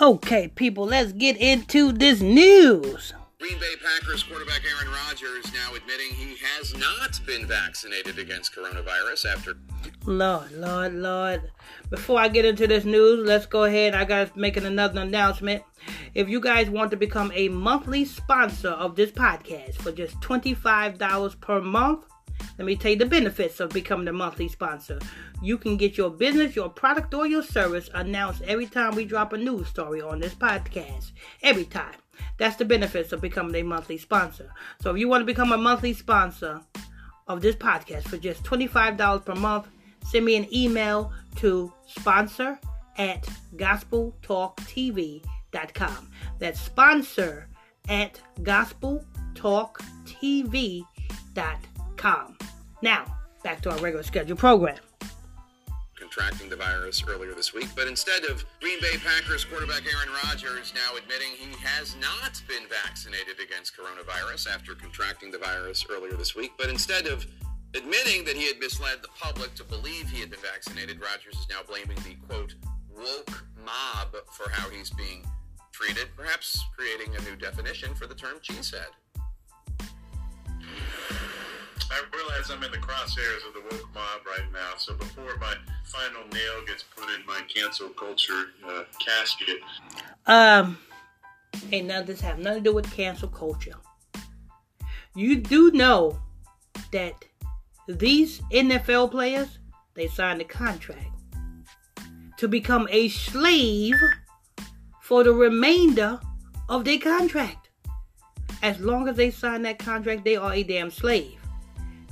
Okay, people, let's get into this news. Green Bay Packers quarterback Aaron Rodgers now admitting he has not been vaccinated against coronavirus after. Lord, Lord, Lord. Before I get into this news, let's go ahead. I got to make another announcement. If you guys want to become a monthly sponsor of this podcast for just $25 per month, let me tell you the benefits of becoming a monthly sponsor. You can get your business, your product, or your service announced every time we drop a news story on this podcast. Every time. That's the benefits of becoming a monthly sponsor. So if you want to become a monthly sponsor of this podcast for just $25 per month, send me an email to sponsor at gospeltalktv.com. That's sponsor at gospeltalktv.com calm. Now, back to our regular scheduled program. Contracting the virus earlier this week, but instead of Green Bay Packers quarterback Aaron Rodgers now admitting he has not been vaccinated against coronavirus after contracting the virus earlier this week, but instead of admitting that he had misled the public to believe he had been vaccinated, Rodgers is now blaming the quote woke mob for how he's being treated, perhaps creating a new definition for the term cheesehead. I realize I'm in the crosshairs of the woke mob right now. So before my final nail gets put in my cancel culture uh, casket, um, none of this have nothing to do with cancel culture. You do know that these NFL players they signed a contract to become a slave for the remainder of their contract. As long as they sign that contract, they are a damn slave.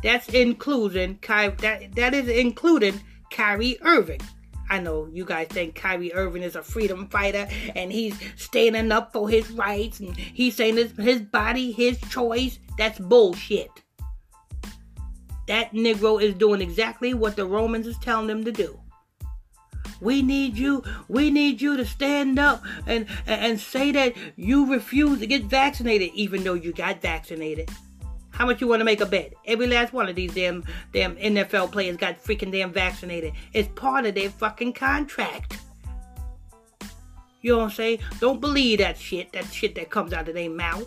That's including Ky- that that is including Kyrie Irving. I know you guys think Kyrie Irving is a freedom fighter and he's standing up for his rights and he's saying his, his body, his choice. That's bullshit. That Negro is doing exactly what the Romans is telling him to do. We need you. We need you to stand up and, and say that you refuse to get vaccinated, even though you got vaccinated. How much you want to make a bet? Every last one of these damn damn NFL players got freaking damn vaccinated. It's part of their fucking contract. You know what I'm saying? Don't believe that shit. That shit that comes out of their mouth.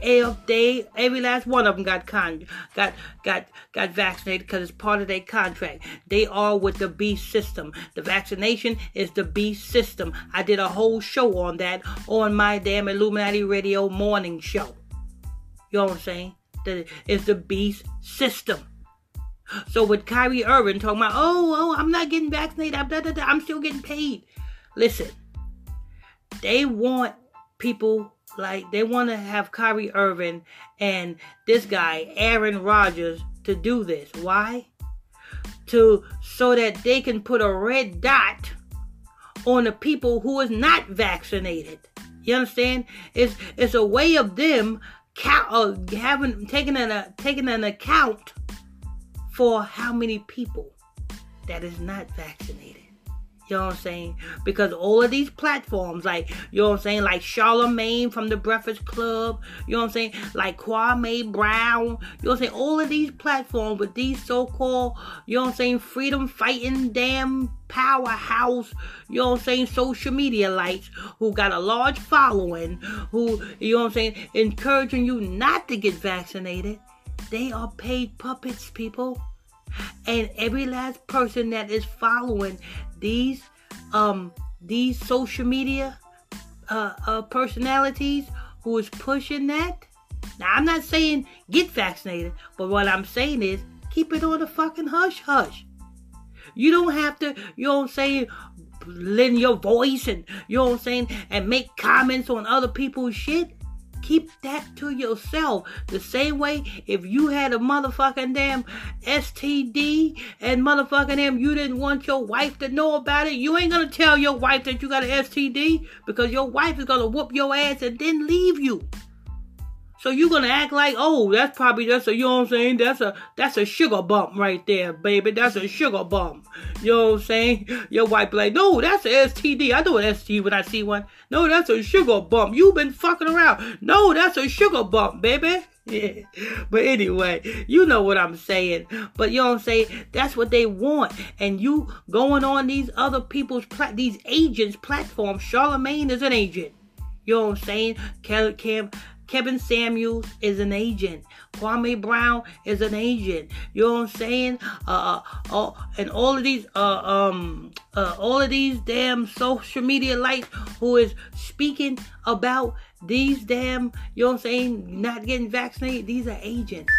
If they, every last one of them got con, got got got vaccinated because it's part of their contract. They are with the beast system. The vaccination is the beast system. I did a whole show on that on my damn Illuminati Radio morning show. You know what I'm saying? That is the beast system. So with Kyrie Irving talking about, oh, oh, I'm not getting vaccinated, I'm, I'm still getting paid. Listen, they want people like they want to have Kyrie Irving and this guy Aaron Rodgers to do this. Why? To so that they can put a red dot on the people who is not vaccinated. You understand? It's it's a way of them count, uh, having taken an uh, taken an account for how many people that is not vaccinated. You know what I'm saying? Because all of these platforms, like, you know what I'm saying? Like Charlemagne from the Breakfast Club, you know what I'm saying? Like Kwame Brown, you know what I'm saying? All of these platforms with these so called, you know what I'm saying? Freedom fighting damn powerhouse, you know what I'm saying? Social media lights who got a large following, who, you know what I'm saying? Encouraging you not to get vaccinated. They are paid puppets, people and every last person that is following these um these social media uh, uh, personalities who is pushing that. Now I'm not saying get vaccinated, but what I'm saying is keep it on the fucking hush hush. You don't have to, you don't I'm lend your voice and you I'm saying, and make comments on other people's shit. Keep that to yourself. The same way if you had a motherfucking damn STD and motherfucking damn you didn't want your wife to know about it, you ain't gonna tell your wife that you got an STD because your wife is gonna whoop your ass and then leave you. So you're gonna act like, oh, that's probably just a, you know what I'm saying? That's a that's a sugar bump right there, baby. That's a sugar bump. You know what I'm saying? Your wife like, no, that's a STD. I know an STD when I see one. No, that's a sugar bump. You've been fucking around. No, that's a sugar bump, baby. yeah. But anyway, you know what I'm saying. But you know what I'm saying? That's what they want. And you going on these other people's, pla- these agents' platforms. Charlemagne is an agent. You know what I'm saying? Cam, Kevin Samuels is an agent. Kwame Brown is an agent. You know what I'm saying? Uh, uh, and all of these, uh, um, uh, all of these damn social media lights who is speaking about these damn, you know what I'm saying, not getting vaccinated. These are agents,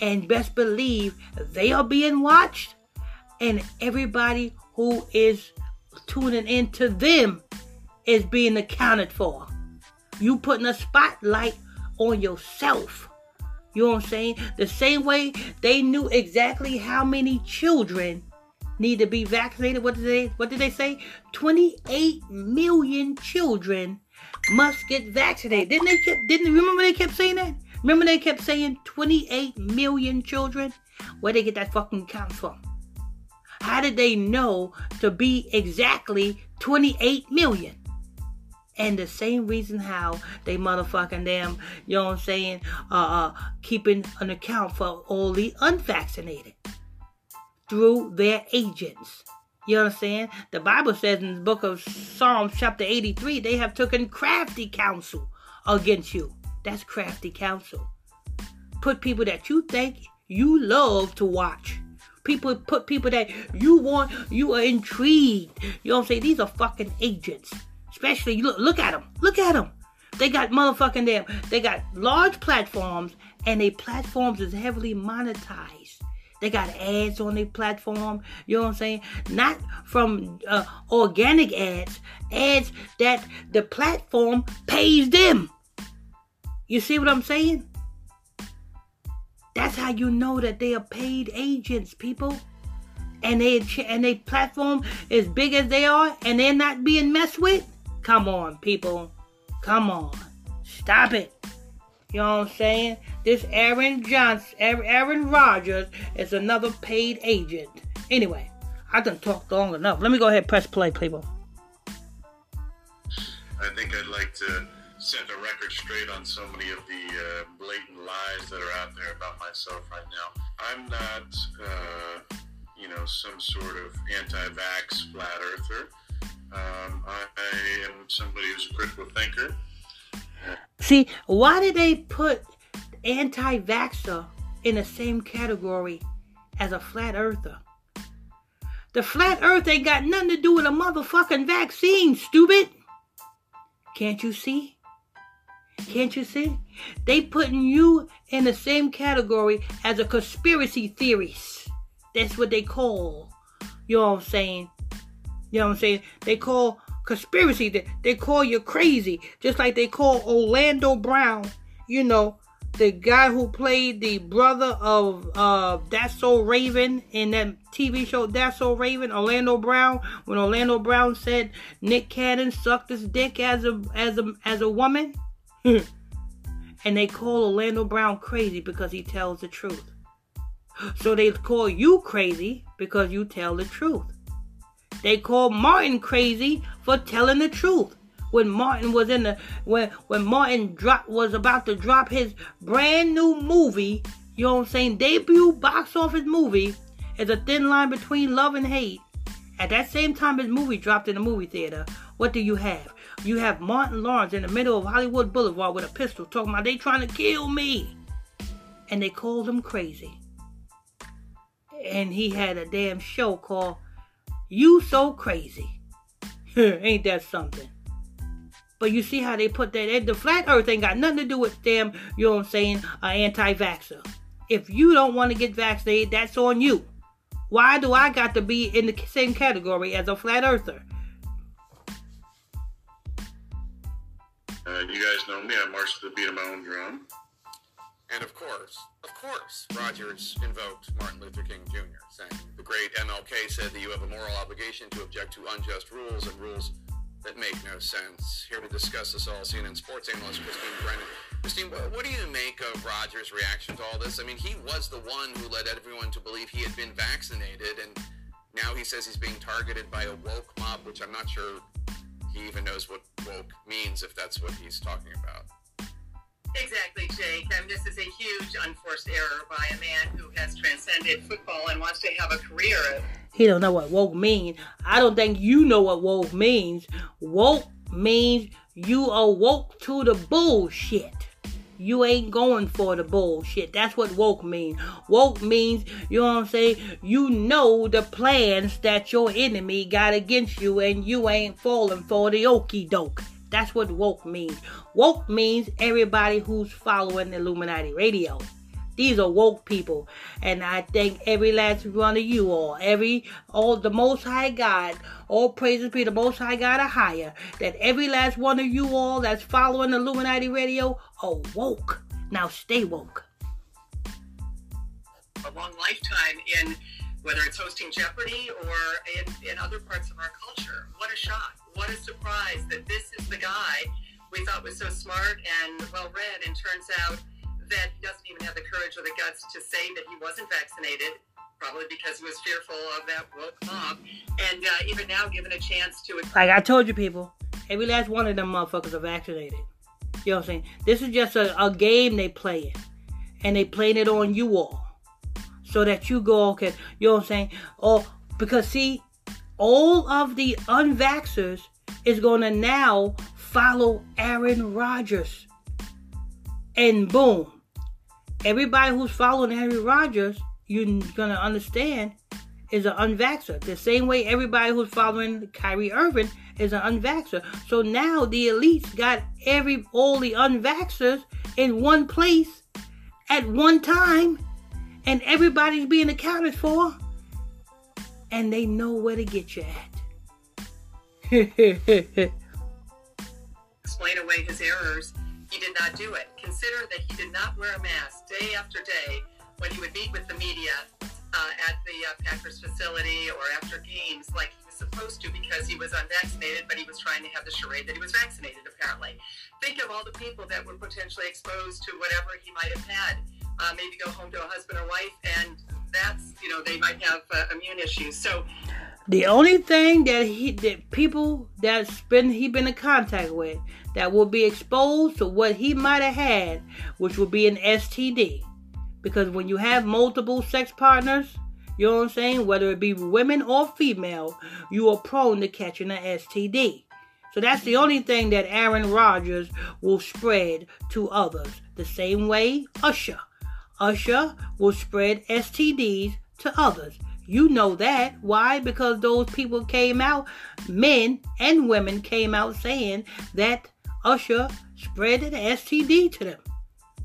and best believe they are being watched, and everybody who is tuning into them is being accounted for. You putting a spotlight on yourself. You know what I'm saying? The same way they knew exactly how many children need to be vaccinated. What did they what did they say? 28 million children must get vaccinated. Didn't they keep didn't remember they kept saying that? Remember they kept saying 28 million children? Where they get that fucking count from? How did they know to be exactly 28 million? And the same reason how they motherfucking them, you know what I'm saying, uh, uh, keeping an account for all the unvaccinated through their agents. You understand? The Bible says in the book of Psalms, chapter 83, they have taken crafty counsel against you. That's crafty counsel. Put people that you think you love to watch. People put people that you want, you are intrigued. You know what I'm saying? These are fucking agents. Especially look look at them. Look at them. They got motherfucking them. They got large platforms, and their platforms is heavily monetized. They got ads on their platform. You know what I'm saying? Not from uh, organic ads, ads that the platform pays them. You see what I'm saying? That's how you know that they are paid agents, people. And they and they platform as big as they are, and they're not being messed with. Come on, people. Come on. Stop it. You know what I'm saying? This Aaron Johnson, Aaron Rodgers is another paid agent. Anyway, I done talked long enough. Let me go ahead and press play, people. I think I'd like to set the record straight on so many of the uh, blatant lies that are out there about myself right now. I'm not, uh, you know, some sort of anti-vax flat earther. Um, I, I am somebody who's a critical thinker. See, why did they put anti vaxxer in the same category as a flat earther? The flat earth ain't got nothing to do with a motherfucking vaccine, stupid. Can't you see? Can't you see? They putting you in the same category as a conspiracy theorist. That's what they call. You know what I'm saying? You know what I'm saying? They call conspiracy, they, call you crazy. Just like they call Orlando Brown, you know, the guy who played the brother of uh That's So Raven in that TV show That's So Raven, Orlando Brown, when Orlando Brown said Nick Cannon sucked his dick as a as a as a woman. and they call Orlando Brown crazy because he tells the truth. So they call you crazy because you tell the truth. They called Martin crazy for telling the truth. When Martin was in the when when Martin drop was about to drop his brand new movie, you know what I'm saying, debut box office movie, is a thin line between love and hate. At that same time his movie dropped in the movie theater, what do you have? You have Martin Lawrence in the middle of Hollywood Boulevard with a pistol talking about they trying to kill me. And they called him crazy. And he had a damn show called you so crazy. ain't that something? But you see how they put that, the flat earth ain't got nothing to do with them, you know what I'm saying, uh, anti-vaxxer. If you don't want to get vaccinated, that's on you. Why do I got to be in the same category as a flat earther? Uh, you guys know me. I march to the beat of my own drum. And of course, of course, Rodgers invoked Martin Luther King Jr., saying, The great MLK said that you have a moral obligation to object to unjust rules and rules that make no sense. Here to discuss this all, CNN sports analyst Christine Brennan. Christine, what do you make of Rodgers' reaction to all this? I mean, he was the one who led everyone to believe he had been vaccinated, and now he says he's being targeted by a woke mob, which I'm not sure he even knows what woke means, if that's what he's talking about. Exactly, Jake. This is a huge unforced error by a man who has transcended football and wants to have a career. He don't know what woke means. I don't think you know what woke means. Woke means you awoke to the bullshit. You ain't going for the bullshit. That's what woke means. Woke means, you know what I'm saying? You know the plans that your enemy got against you and you ain't falling for the okey doke. That's what woke means. Woke means everybody who's following Illuminati Radio. These are woke people. And I thank every last one of you all, every, all the Most High God, all praises be the Most High God are higher, that every last one of you all that's following Illuminati Radio are woke. Now stay woke. A long lifetime in whether it's hosting Jeopardy or in, in other parts of our culture. What a shock. What a surprise that this is the was so smart and well read, and turns out that he doesn't even have the courage or the guts to say that he wasn't vaccinated, probably because he was fearful of that woke mob. And uh, even now, given a chance to. Like I told you, people, every last one of them motherfuckers are vaccinated. You know what I'm saying? This is just a, a game they playing. And they playing it on you all. So that you go, okay, you know what I'm saying? Oh, because see, all of the unvaxxers is going to now follow Aaron Rodgers. And boom, everybody who's following Aaron Rodgers, you're going to understand, is an unvaxxer. The same way everybody who's following Kyrie Irving is an unvaxxer. So now the elites got every all the unvaxxers in one place at one time, and everybody's being accounted for, and they know where to get you at. Explain away his errors. He did not do it. Consider that he did not wear a mask day after day when he would meet with the media uh, at the uh, Packers facility or after games like he was supposed to because he was unvaccinated, but he was trying to have the charade that he was vaccinated, apparently. Think of all the people that were potentially exposed to whatever he might have had. Uh, maybe go home to a husband or wife, and that's, you know, they might have uh, immune issues. So, the only thing that he that people that's been he been in contact with that will be exposed to what he might have had, which will be an STD. Because when you have multiple sex partners, you know what I'm saying, whether it be women or female, you are prone to catching an STD. So that's the only thing that Aaron Rodgers will spread to others. The same way Usher. Usher will spread STDs to others. You know that. Why? Because those people came out, men and women came out saying that Usher spread an STD to them.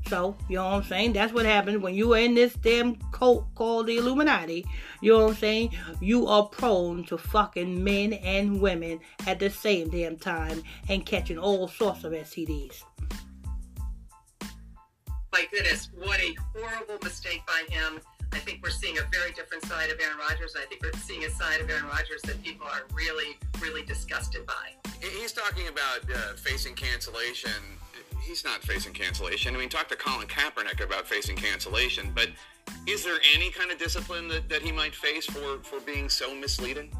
So, you know what I'm saying? That's what happens when you are in this damn cult called the Illuminati. You know what I'm saying? You are prone to fucking men and women at the same damn time and catching all sorts of STDs. My goodness, what a horrible mistake by him. I think we're seeing a very different side of Aaron Rodgers. I think we're seeing a side of Aaron Rodgers that people are really, really disgusted by. He's talking about uh, facing cancellation. He's not facing cancellation. I mean, talk to Colin Kaepernick about facing cancellation, but is there any kind of discipline that, that he might face for, for being so misleading?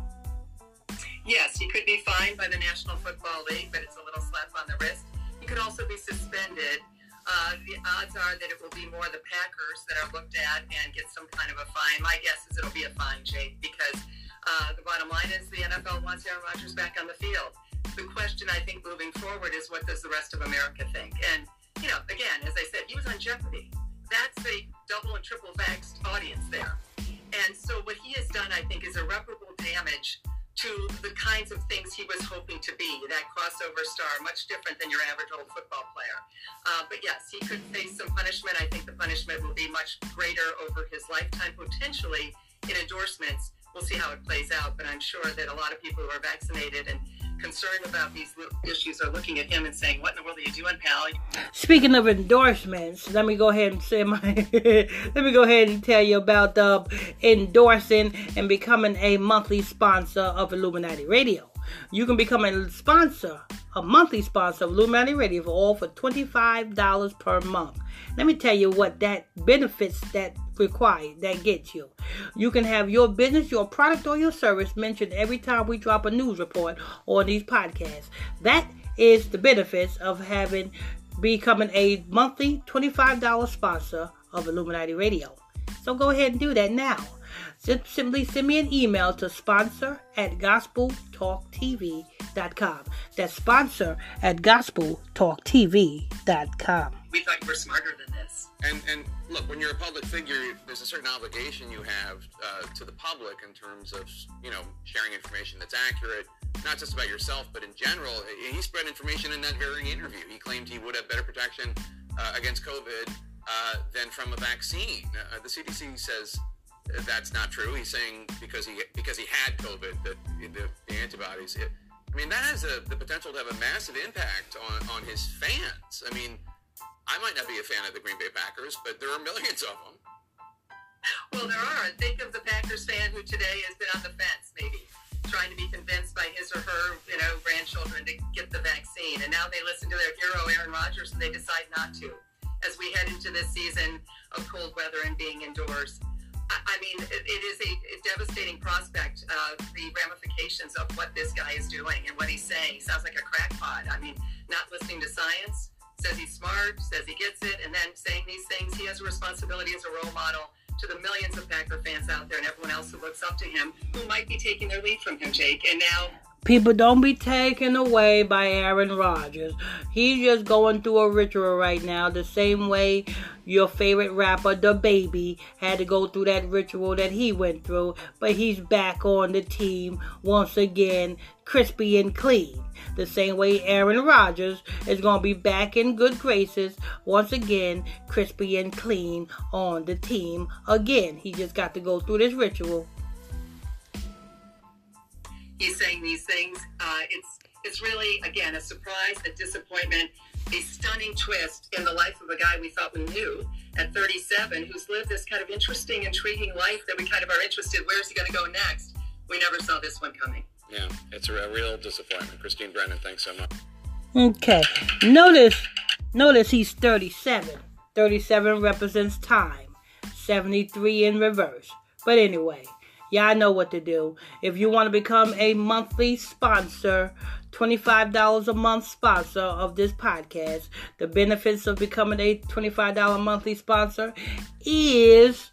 Yes, he could be fined by the National Football League, but it's a little slap on the wrist. He could also be suspended uh, the odds are that it will be more the Packers that are looked at and get some kind of a fine. My guess is it'll be a fine, Jake, because uh, the bottom line is the NFL wants Aaron Rodgers back on the field. The question, I think, moving forward is what does the rest of America think? And, you know, again, as I said, he was on Jeopardy. That's a double and triple vaxxed audience there. And so what he has done, I think, is irreparable damage to the kinds of things he was hoping to be that crossover star, much different than your average old football player. Uh, but yes, he could face some punishment. I think the punishment will be much greater over his lifetime, potentially in endorsements. We'll see how it plays out, but I'm sure that a lot of people who are vaccinated and concerned about these issues are looking at him and saying, "What in the world are you doing, pal?" Speaking of endorsements, let me go ahead and say my. let me go ahead and tell you about uh, endorsing and becoming a monthly sponsor of Illuminati Radio. You can become a sponsor, a monthly sponsor of Illuminati Radio for all for $25 per month. Let me tell you what that benefits that required that gets you. You can have your business, your product, or your service mentioned every time we drop a news report on these podcasts. That is the benefits of having becoming a monthly $25 sponsor of Illuminati Radio. So go ahead and do that now. Simply send me an email to sponsor at gospeltalktv.com. That's sponsor at gospeltalktv.com. We thought you were smarter than this. And and look, when you're a public figure, there's a certain obligation you have uh, to the public in terms of you know sharing information that's accurate, not just about yourself, but in general. He spread information in that very interview. He claimed he would have better protection uh, against COVID uh, than from a vaccine. Uh, the CDC says that's not true. He's saying because he because he had COVID that the, the antibodies. It, I mean, that has a, the potential to have a massive impact on, on his fans. I mean, I might not be a fan of the Green Bay Packers, but there are millions of them. Well, there are. Think of the Packers fan who today has been on the fence, maybe trying to be convinced by his or her, you know, grandchildren to get the vaccine, and now they listen to their hero Aaron Rodgers and they decide not to. As we head into this season of cold weather and being indoors, I mean, it, it is a, a, devastating prospect. Uh, the ramifications of what this guy is doing and what he's saying he sounds like a crackpot. I mean, not listening to science, says he's smart, says he gets it, and then saying these things. He has a responsibility as a role model to the millions of Packer fans out there and everyone else who looks up to him who might be taking their lead from him, Jake. And now People don't be taken away by Aaron Rodgers. He's just going through a ritual right now, the same way your favorite rapper, DaBaby, had to go through that ritual that he went through. But he's back on the team once again, crispy and clean. The same way Aaron Rodgers is going to be back in good graces once again, crispy and clean on the team again. He just got to go through this ritual he's saying these things. Uh, it's it's really again a surprise, a disappointment, a stunning twist in the life of a guy we thought we knew at 37, who's lived this kind of interesting, intriguing life that we kind of are interested. Where's he going to go next? We never saw this one coming. Yeah, it's a real disappointment. Christine Brennan, thanks so much. Okay, notice notice he's 37. 37 represents time. 73 in reverse. But anyway, Y'all know what to do. If you want to become a monthly sponsor, $25 a month sponsor of this podcast, the benefits of becoming a $25 monthly sponsor is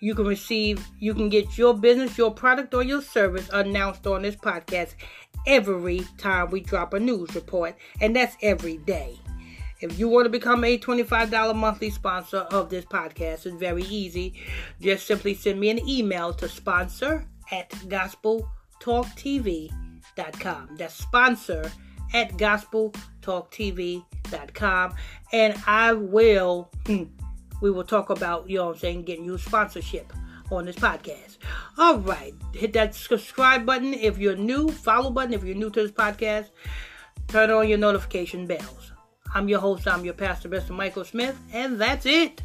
you can receive, you can get your business, your product, or your service announced on this podcast every time we drop a news report, and that's every day. If you want to become a $25 monthly sponsor of this podcast, it's very easy. Just simply send me an email to sponsor at gospeltalktv.com. That's sponsor at gospeltalktv.com. And I will, hmm, we will talk about, you know what I'm saying, getting you sponsorship on this podcast. All right. Hit that subscribe button if you're new, follow button if you're new to this podcast. Turn on your notification bells. I'm your host, I'm your pastor, Mr. Michael Smith, and that's it.